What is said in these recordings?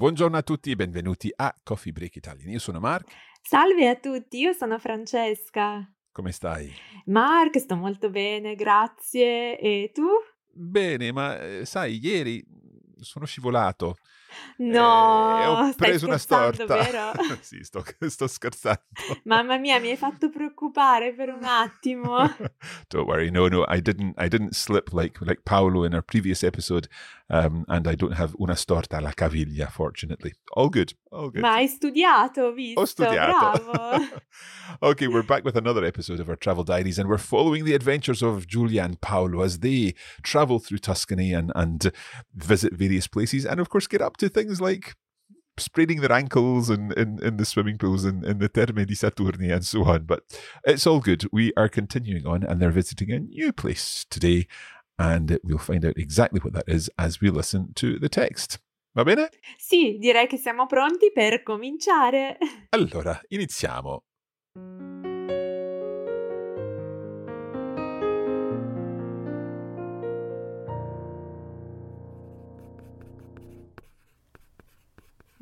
Buongiorno a tutti e benvenuti a Coffee Break Italian. Io sono Mark. Salve a tutti, io sono Francesca. Come stai? Mark, sto molto bene, grazie. E tu? Bene, ma eh, sai, ieri sono scivolato. No, Eh, ho preso una storta. sì, sto, sto scherzando. Mamma mia, mi hai fatto preoccupare per un attimo. Don't worry, no, no, I didn't. I didn't slip like like Paolo in our previous episode, um, and I don't have una storta alla caviglia. Fortunately, all good, all good. Ma hai studiato, visto. Ho studiato. Bravo. okay, we're back with another episode of our travel diaries, and we're following the adventures of Giulia and Paolo as they travel through Tuscany and and visit various places, and of course get up to things like spraining their ankles in, in, in the swimming pools in, in the Terme di Saturnia and so on. But it's all good. We are continuing on, and they're visiting a new place today, and we'll find out exactly what that is as we listen to the text. Va bene? Sì, direi che siamo pronti per cominciare. Allora, iniziamo.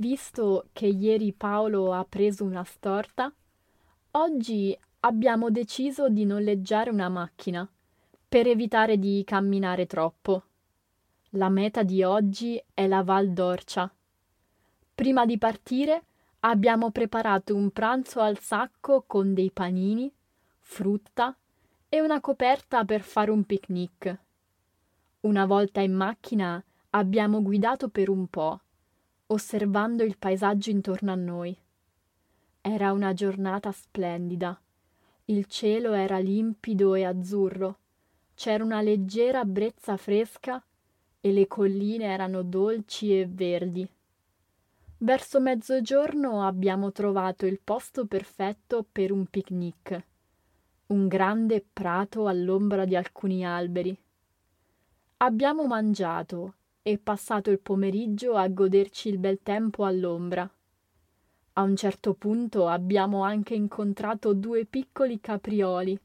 Visto che ieri Paolo ha preso una storta, oggi abbiamo deciso di noleggiare una macchina per evitare di camminare troppo. La meta di oggi è la Val d'Orcia. Prima di partire abbiamo preparato un pranzo al sacco con dei panini, frutta e una coperta per fare un picnic. Una volta in macchina abbiamo guidato per un po', osservando il paesaggio intorno a noi. Era una giornata splendida. Il cielo era limpido e azzurro, c'era una leggera brezza fresca e le colline erano dolci e verdi. Verso mezzogiorno abbiamo trovato il posto perfetto per un picnic, un grande prato all'ombra di alcuni alberi. Abbiamo mangiato e passato il pomeriggio a goderci il bel tempo all'ombra. A un certo punto abbiamo anche incontrato due piccoli caprioli.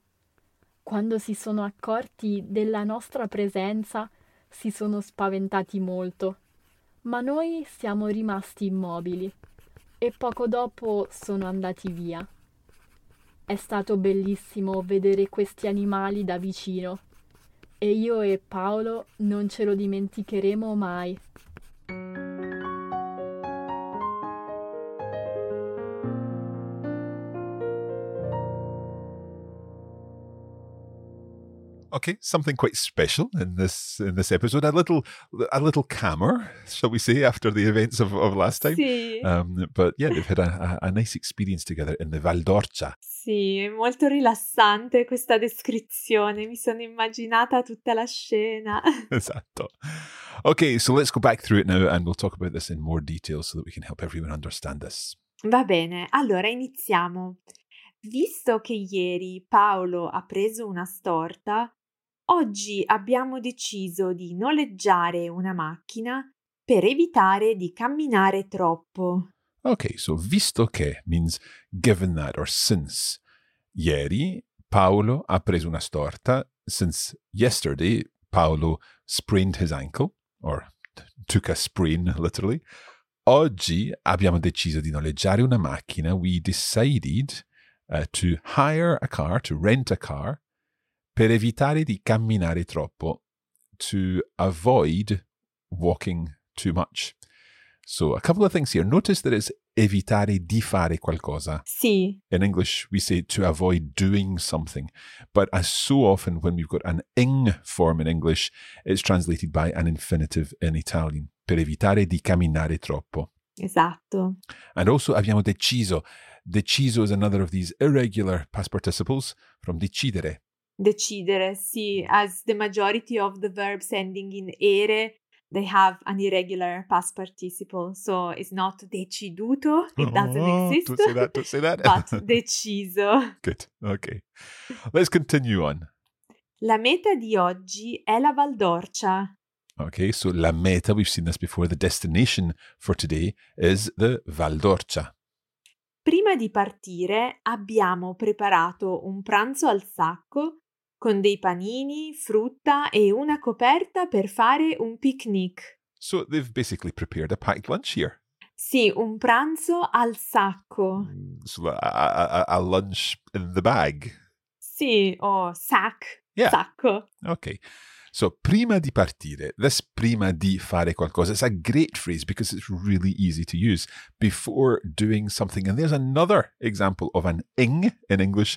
Quando si sono accorti della nostra presenza, si sono spaventati molto, ma noi siamo rimasti immobili e poco dopo sono andati via. È stato bellissimo vedere questi animali da vicino e io e Paolo non ce lo dimenticheremo mai. Okay, something quite special in this in this episode. A little a little calmer, shall we say, after the events of, of last time. Sì. Um, but yeah, they've had a, a, a nice experience together in the Val d'Orcia. Sì, è molto rilassante questa descrizione, mi sono immaginata tutta la scena. Esatto. Okay, so let's go back through it now and we'll talk about this in more detail so that we can help everyone understand this. Va bene, allora iniziamo. Visto che ieri Paolo ha preso una storta, oggi abbiamo deciso di noleggiare una macchina per evitare di camminare troppo. Okay, so visto che means given that or since. Ieri Paolo ha preso una storta. Since yesterday, Paolo sprained his ankle, or took a sprain literally. Oggi abbiamo deciso di noleggiare una macchina. We decided uh, to hire a car, to rent a car, per evitare di camminare troppo, to avoid walking too much. So, a couple of things here. Notice that it's evitare di fare qualcosa. Sì, In English, we say to avoid doing something. But as so often when we've got an ing form in English, it's translated by an infinitive in Italian. Per evitare di camminare troppo. esatto. And also abbiamo deciso. Deciso is another of these irregular past participles from decidere. Decidere, See, mm. as the majority of the verbs ending in ere, they have an irregular past participle. So it's not deciduto, it doesn't Oh, exist. Don't say that, don't say that. but deciso. Good. Okay. Let's continue on. La meta di oggi è la Val d'Orcia. Okay, so la meta, we've seen this before. The destination for today is the Val d'Orcia. Prima di partire abbiamo preparato un pranzo al sacco con dei panini, frutta e una coperta per fare un picnic. So they've basically prepared a packed lunch here. Sì, un pranzo al sacco. So a, a, a- lunch in the bag. Sì, o sac, Yeah. sacco. Okay. So prima di partire, this prima di fare qualcosa, it's a great phrase because it's really easy to use before doing something. And there's another example of an ing in English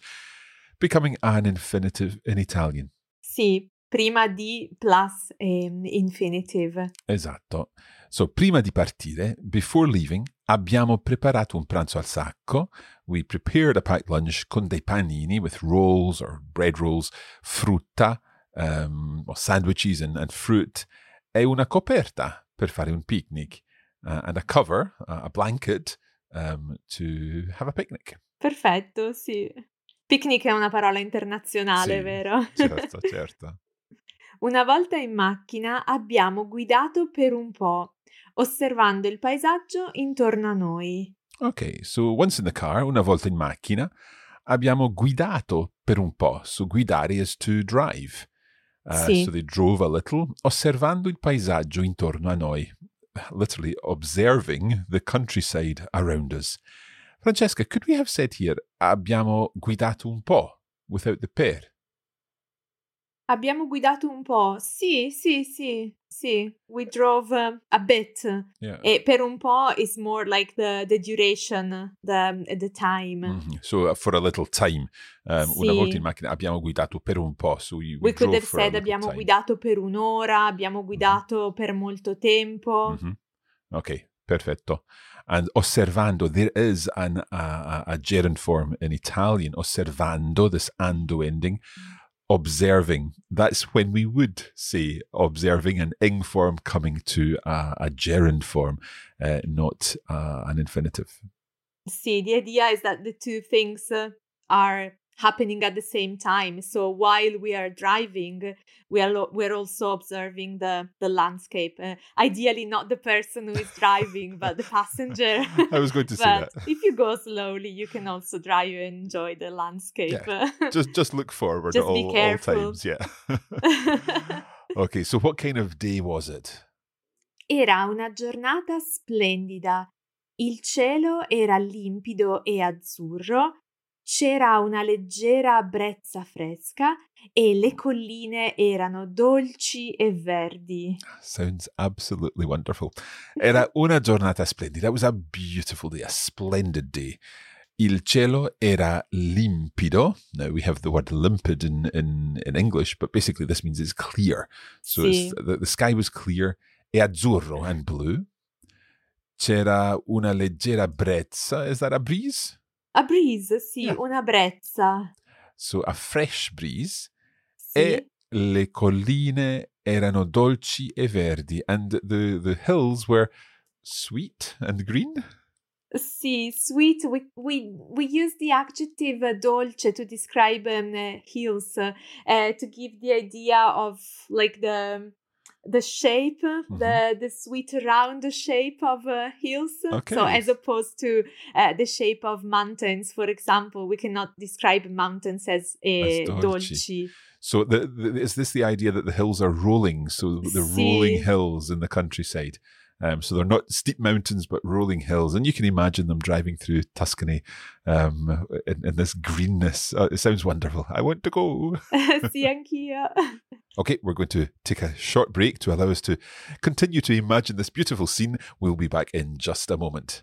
becoming an infinitive in Italian. Sì, prima di plus ehm, infinitive. Esatto. So, prima di partire, before leaving, abbiamo preparato un pranzo al sacco. We prepared a packed lunch con dei panini with rolls or bread rolls, frutta, um, or sandwiches and, and fruit, e una coperta per fare un picnic, uh, and a cover, uh, a blanket, um, to have a picnic. Perfetto, sì. Picnic è una parola internazionale, Sì, vero? Certo, certo. Una volta in macchina abbiamo guidato per un po', osservando il paesaggio intorno a noi. Ok, so once in the car, una volta in macchina, abbiamo guidato per un po'. So guidare is to drive. Uh, Sì. So they drove a little, osservando il paesaggio intorno a noi. Literally observing the countryside around us. Francesca, could we have said here, abbiamo guidato un po' without the per? Abbiamo guidato un po'. Sì, sì, sì, sì. We drove uh, a bit. Yeah. E per un po' is more like the, the duration, the, the time. Mhm. So uh, for a little time. Um, Una Sì. volta in macchina abbiamo guidato per un po'. So we, we We could have said abbiamo time. guidato per un'ora, abbiamo guidato per molto tempo. Mhm. Okay, perfetto. And osservando, there is an, a, a, gerund form in Italian, osservando, this ando ending, observing. That's when we would say observing an ing form coming to a, a gerund form, uh, not uh, an infinitive. See, the idea is that the two things uh, are happening at the same time. So while we are driving, we are we're also observing the the landscape. Uh, ideally, not the person who is driving, but the passenger. I was going to say that. if you go slowly, you can also drive and enjoy the landscape. Yeah. Just, just look forward Just at all, all times. Yeah. okay, so what kind of day was it? Era una giornata splendida. Il cielo era limpido e azzurro, c'era una leggera brezza fresca e le colline erano dolci e verdi. Sounds absolutely wonderful. Era una giornata splendida. It was a beautiful day, a splendid day. Il cielo era limpido. Now we have the word limpid in, in, in English, but basically this means it's clear. So Sì. it's, the, the sky was clear e azzurro and blue. C'era una leggera brezza. Is that a breeze? A breeze, sì, Yeah. una brezza. So a fresh breeze. Sì. E le colline erano dolci e verdi. And the, the hills were sweet and green. Sì, sweet. We, we, we use the adjective uh, dolce to describe um, uh, hills, uh, to give the idea of like the the shape, the the sweet round shape of uh, hills. So as opposed to uh, the shape of mountains, for example, we cannot describe mountains as, uh, dolci. dolci. So the, the, is this the idea that the hills are rolling? So the rolling hills in the countryside. Um, so they're not steep mountains, but rolling hills, and you can imagine them driving through Tuscany um, in, in this greenness. Uh, it sounds wonderful. I want to go. Okay, we're going to take a short break to allow us to continue to imagine this beautiful scene. We'll be back in just a moment.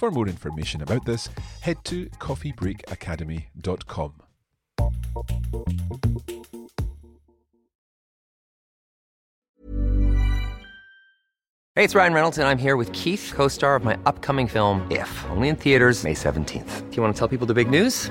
For more information about this, head to coffeebreakacademy.com. Hey, it's Ryan Reynolds, and I'm here with Keith, co star of my upcoming film, If, only in theaters, May 17th. Do you want to tell people the big news?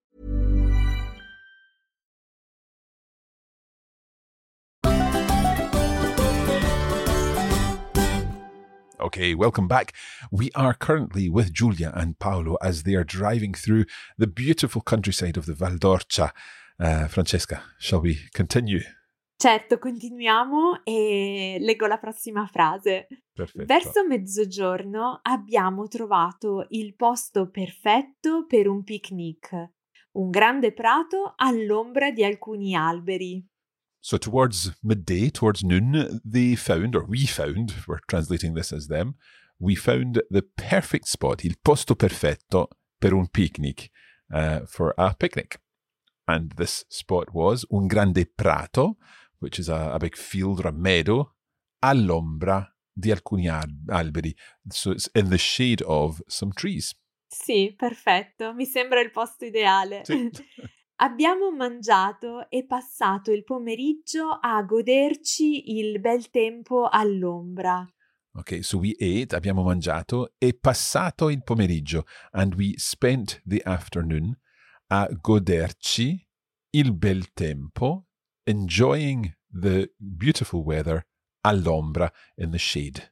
Okay, welcome back. We are currently with Giulia and Paolo as they are driving through the beautiful countryside of the Val d'Orcia. Uh, Francesca, shall we continue? Certo, continuiamo e leggo la prossima frase. Perfetto. Verso mezzogiorno abbiamo trovato il posto perfetto per un picnic, un grande prato all'ombra di alcuni alberi. So towards midday, towards noon, they found, or we found, we're translating this as them, we found the perfect spot, il posto perfetto per un picnic, uh, for a picnic. And this spot was un grande prato, which is a, a big field or a meadow, all'ombra di alcuni alberi. So it's in the shade of some trees. Sì, perfetto, mi sembra il posto ideale. Sì. Abbiamo mangiato e passato il pomeriggio a goderci il bel tempo all'ombra. Okay, so we ate, abbiamo mangiato, e passato il pomeriggio, and we spent the afternoon a goderci il bel tempo, enjoying the beautiful weather all'ombra in the shade.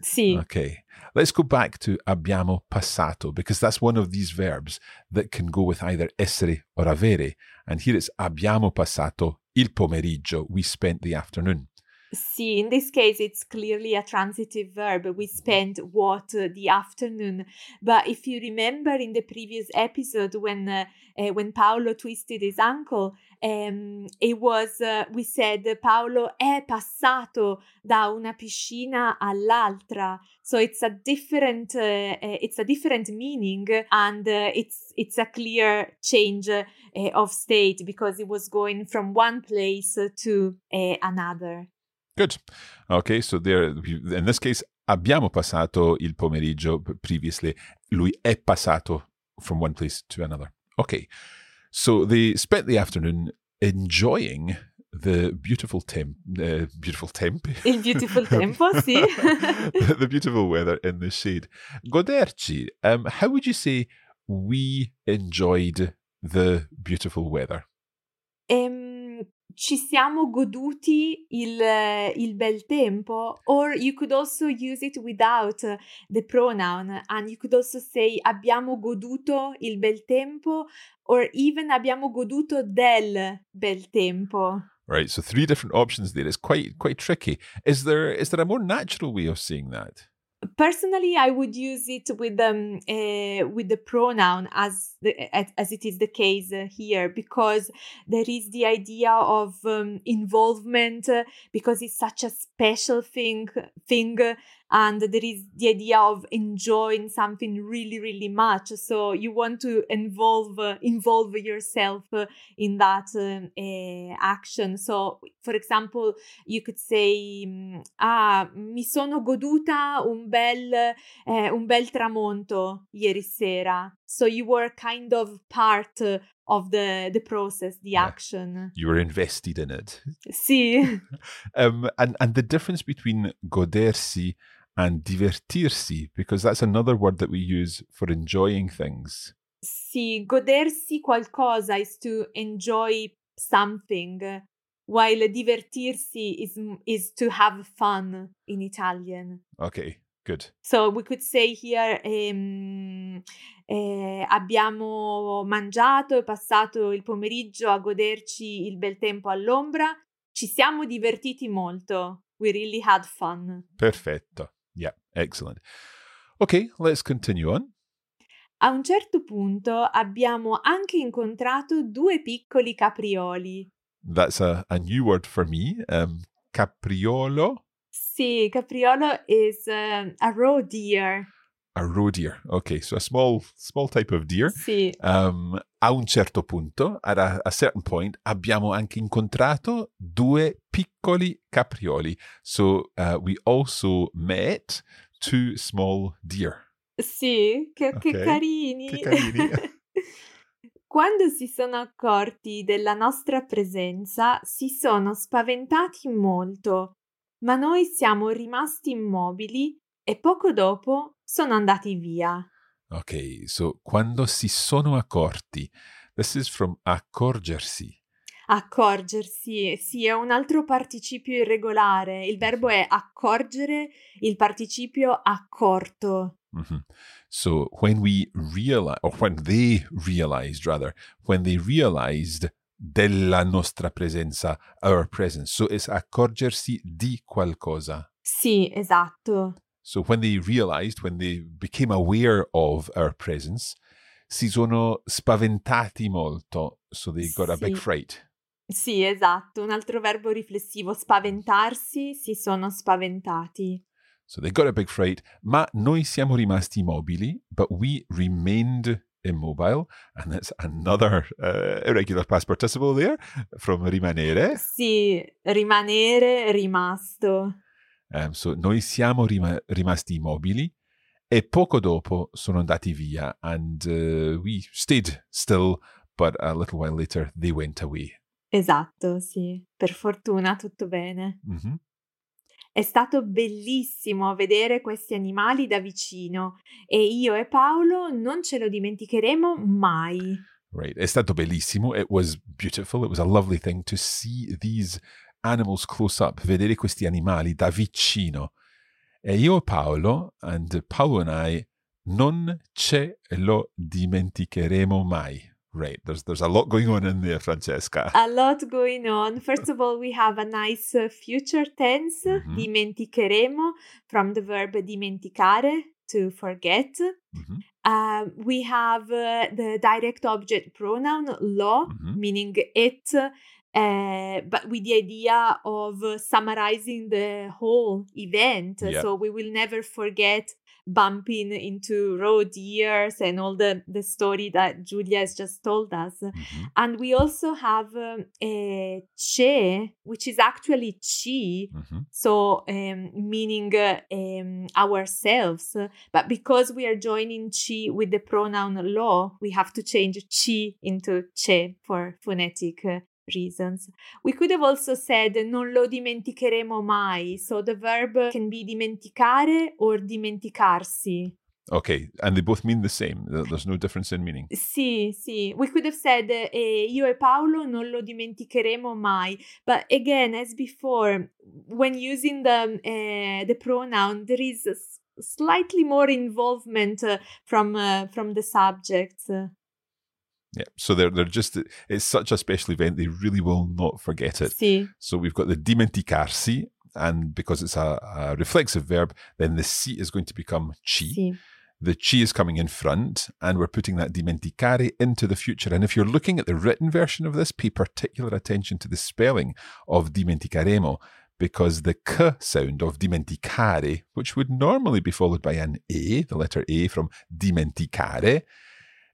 Sì, Okay, let's go back to abbiamo passato, because that's one of these verbs that can go with either essere or avere, and here it's abbiamo passato il pomeriggio, we spent the afternoon. Sì, in this case it's clearly a transitive verb. We spent what uh, the afternoon. But if you remember in the previous episode when uh, uh, when Paolo twisted his ankle, um, it was uh, we said Paolo è passato da una piscina all'altra. So it's a different uh, uh, it's a different meaning and uh, it's it's a clear change of state because it was going from one place to another. Good. Okay, so there, in this case, abbiamo passato il pomeriggio previously. Lui è passato from one place to another. Okay, so they spent the afternoon enjoying the beautiful temp, uh, beautiful temp, Il beautiful tempo, sì. the beautiful weather in the shade. Goderci. Um, how would you say we enjoyed the beautiful weather? Ehm, ci siamo goduti il, eh, il bel tempo. Or you could also use it without the pronoun and you could also say abbiamo goduto il bel tempo or even abbiamo goduto del bel tempo. Right, so three different options there. It's quite quite tricky. Is there is there a more natural way of saying that? Personally i would use it with um uh, with the pronoun as the, as it is the case here because there is the idea of um, involvement uh, because it's such a special thing thing and there is the idea of enjoying something really really much. So you want to involve uh, involve yourself uh, in that uh, action. So for example you could say mm, ah mi sono goduta un bel eh, un bel tramonto ieri sera so you were kind of part of the the process the yeah. action you were invested in it sì um, and and the difference between godersi and divertirsi, because that's another word that we use for enjoying things. Sì, godersi qualcosa is to enjoy something, while divertirsi is, is to have fun in Italian. Okay, good. So we could say here um, eh, abbiamo mangiato e passato il pomeriggio a goderci il bel tempo all'ombra. Ci siamo divertiti molto. We really had fun. Perfetto. Yeah, excellent. Ok, let's continue on. A un certo punto abbiamo anche incontrato due piccoli caprioli. That's a, a new word for me. Um, capriolo. Sì, capriolo is uh, a roe deer. A roe deer. Okay, so a small small type of deer. Sì. Um, a un certo punto, at a, a, certain point, abbiamo anche incontrato due piccoli caprioli. So uh, we also met two small deer. Sì, che, okay. che carini. Che carini. Quando si sono accorti della nostra presenza, si sono spaventati molto, ma noi siamo rimasti immobili e poco dopo sono andati via. Ok, so quando si sono accorti. This is from accorgersi. Accorgersi, sì, è un altro participio irregolare. Il verbo è accorgere, il participio accorto. Mm-hmm. So when we realize, or when they realized rather, when they realized della nostra presenza, our presence. So it's accorgersi di qualcosa. Sì, esatto. So when they realized, when they became aware of our presence, si sono spaventati molto, so they got a big fright. Sì, esatto, un altro verbo riflessivo, spaventarsi, si sono spaventati. So they got a big fright, ma noi siamo rimasti immobili, but we remained immobile, and that's another uh, irregular past participle there from rimanere. Sì, rimanere, rimasto. Um, so noi siamo rima- rimasti immobili e poco dopo sono andati via and uh, we stayed still, but a little while later they went away. Esatto, sì, per fortuna tutto bene. Mm-hmm. È stato bellissimo vedere questi animali da vicino e io e Paolo non ce lo dimenticheremo mai. Right, è stato bellissimo. It was beautiful. It was a lovely thing to see these animals close up, vedere questi animali da vicino. E io e Paolo, and Paolo and I, non ce lo dimenticheremo mai. Right, there's there's a lot going on in there, Francesca. A lot going on. First of all, we have a nice uh, future tense, mm-hmm. dimenticheremo, from the verb dimenticare, to forget. Mm-hmm. Uh, we have uh, the direct object pronoun lo, mm-hmm. meaning it, uh, but with the idea of summarizing the whole event. Yeah. So we will never forget bumping into roe deers and all the, the story that Giulia has just told us. Mm-hmm. And we also have um, a che, which is actually chi, mm-hmm. so um, meaning uh, um, ourselves. But because we are joining chi with the pronoun lo, we have to change chi into che for phonetic reasons. We could have also said non lo dimenticheremo mai. So the verb can be dimenticare or dimenticarsi. Okay, and they both mean the same. There's no difference in meaning. Sì, sì. We could have said eh, io e Paolo non lo dimenticheremo mai. But again, as before, when using the uh, the pronoun, there is slightly more involvement uh, from uh, from the subject. Yeah, so they're they're just it's such a special event they really will not forget it. So we've got the dimenticarsi, and because it's a, a reflexive verb, then the si is going to become chi. The chi is coming in front, and we're putting that dimenticare into the future. And if you're looking at the written version of this, pay particular attention to the spelling of dimenticaremo, because the k sound of dimenticare, which would normally be followed by an a, the letter a from dimenticare,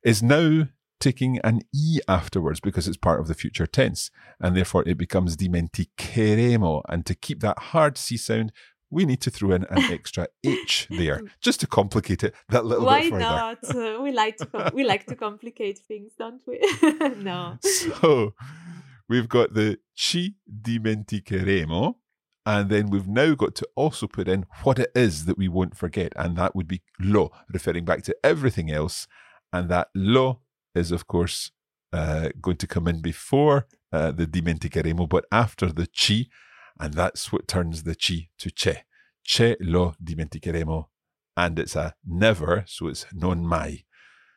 is now taking an e afterwards because it's part of the future tense, and therefore it becomes dimenticheremo. And to keep that hard c sound, we need to throw in an extra H there just to complicate it that little Why bit further. not? Uh, we like to com- we like to complicate things, don't we? no. So we've got the ci dimenticheremo, and then we've now got to also put in what it is that we won't forget, and that would be lo, referring back to everything else, and that lo is of course uh, going to come in before uh, the dimenticheremo, but after the ci and that's what turns the chi to che. Che lo dimenticheremo. And it's a never, so it's non mai.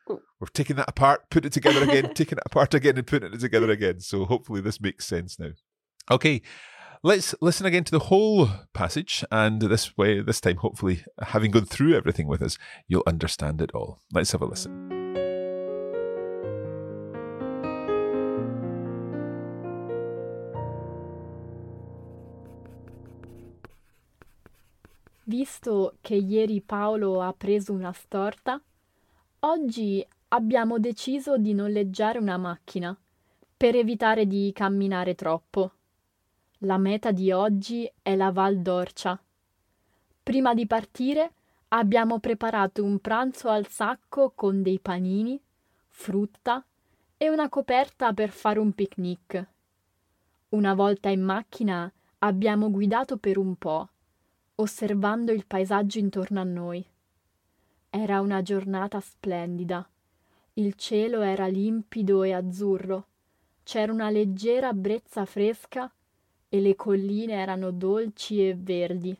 We're taking that apart, put it together again, taken it apart again, and putting it together again. So hopefully this makes sense now. Okay, let's listen again to the whole passage, and this way, this time, hopefully, having gone through everything with us, you'll understand it all. Let's have a listen. Visto che ieri Paolo ha preso una storta, oggi abbiamo deciso di noleggiare una macchina per evitare di camminare troppo. La meta di oggi è la Val d'Orcia. Prima di partire abbiamo preparato un pranzo al sacco con dei panini, frutta e una coperta per fare un picnic. Una volta in macchina abbiamo guidato per un po' osservando il paesaggio intorno a noi. Era una giornata splendida. Il cielo era limpido e azzurro, c'era una leggera brezza fresca e le colline erano dolci e verdi.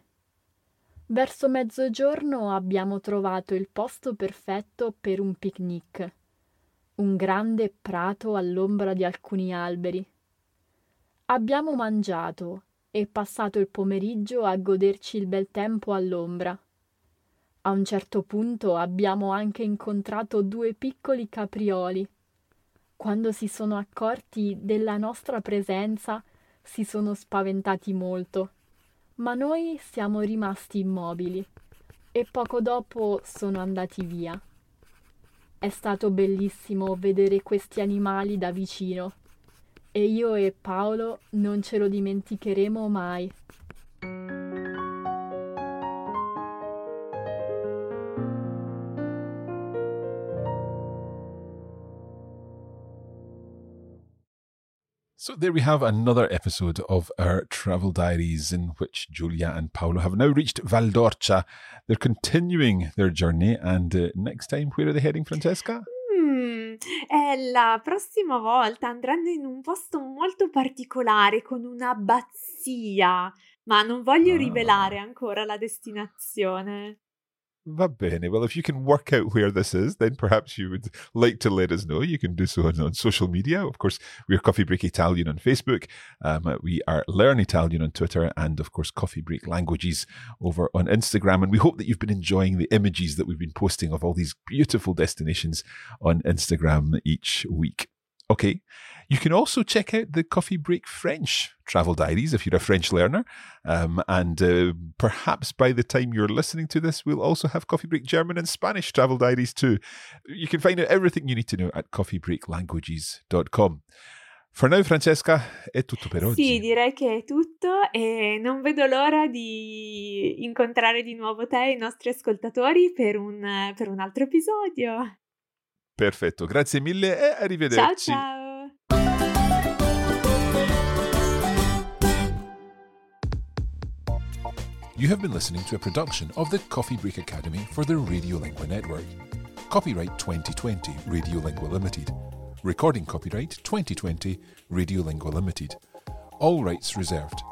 Verso mezzogiorno abbiamo trovato il posto perfetto per un picnic, un grande prato all'ombra di alcuni alberi. Abbiamo mangiato e passato il pomeriggio a goderci il bel tempo all'ombra. A un certo punto abbiamo anche incontrato due piccoli caprioli. Quando si sono accorti della nostra presenza si sono spaventati molto, ma noi siamo rimasti immobili e poco dopo sono andati via. È stato bellissimo vedere questi animali da vicino e io e Paolo non ce lo dimenticheremo mai. So there we have another episode of our travel diaries in which Giulia and Paolo have now reached Val d'Orcia. They're continuing their journey and uh, next time where are they heading Francesca? Eh, la prossima volta andranno in un posto molto particolare con un'abbazia, ma non voglio Ah. rivelare ancora la destinazione. Va bene. Well, if you can work out where this is, then perhaps you would like to let us know. You can do so on, on social media. Of course, we're Coffee Break Italian on Facebook. Um, we are Learn Italian on Twitter, and of course, Coffee Break Languages over on Instagram. And we hope that you've been enjoying the images that we've been posting of all these beautiful destinations on Instagram each week. Okay. You can also check out the Coffee Break French travel diaries if you're a French learner. Um, and uh, perhaps by the time you're listening to this, we'll also have Coffee Break German and Spanish travel diaries too. You can find out everything you need to know at coffeebreaklanguages.com. For now, Francesca, è tutto per oggi. Sì, direi che è tutto e non vedo l'ora di incontrare di nuovo te e i nostri ascoltatori per un, per un altro episodio. Perfetto, grazie mille e Ciao arrivederci. ciao! You have been listening to a production of the Coffee Break Academy for the Radiolingua Network. Copyright 2020 Radiolingua Limited. Recording copyright 2020 Radiolingua Limited. All rights reserved.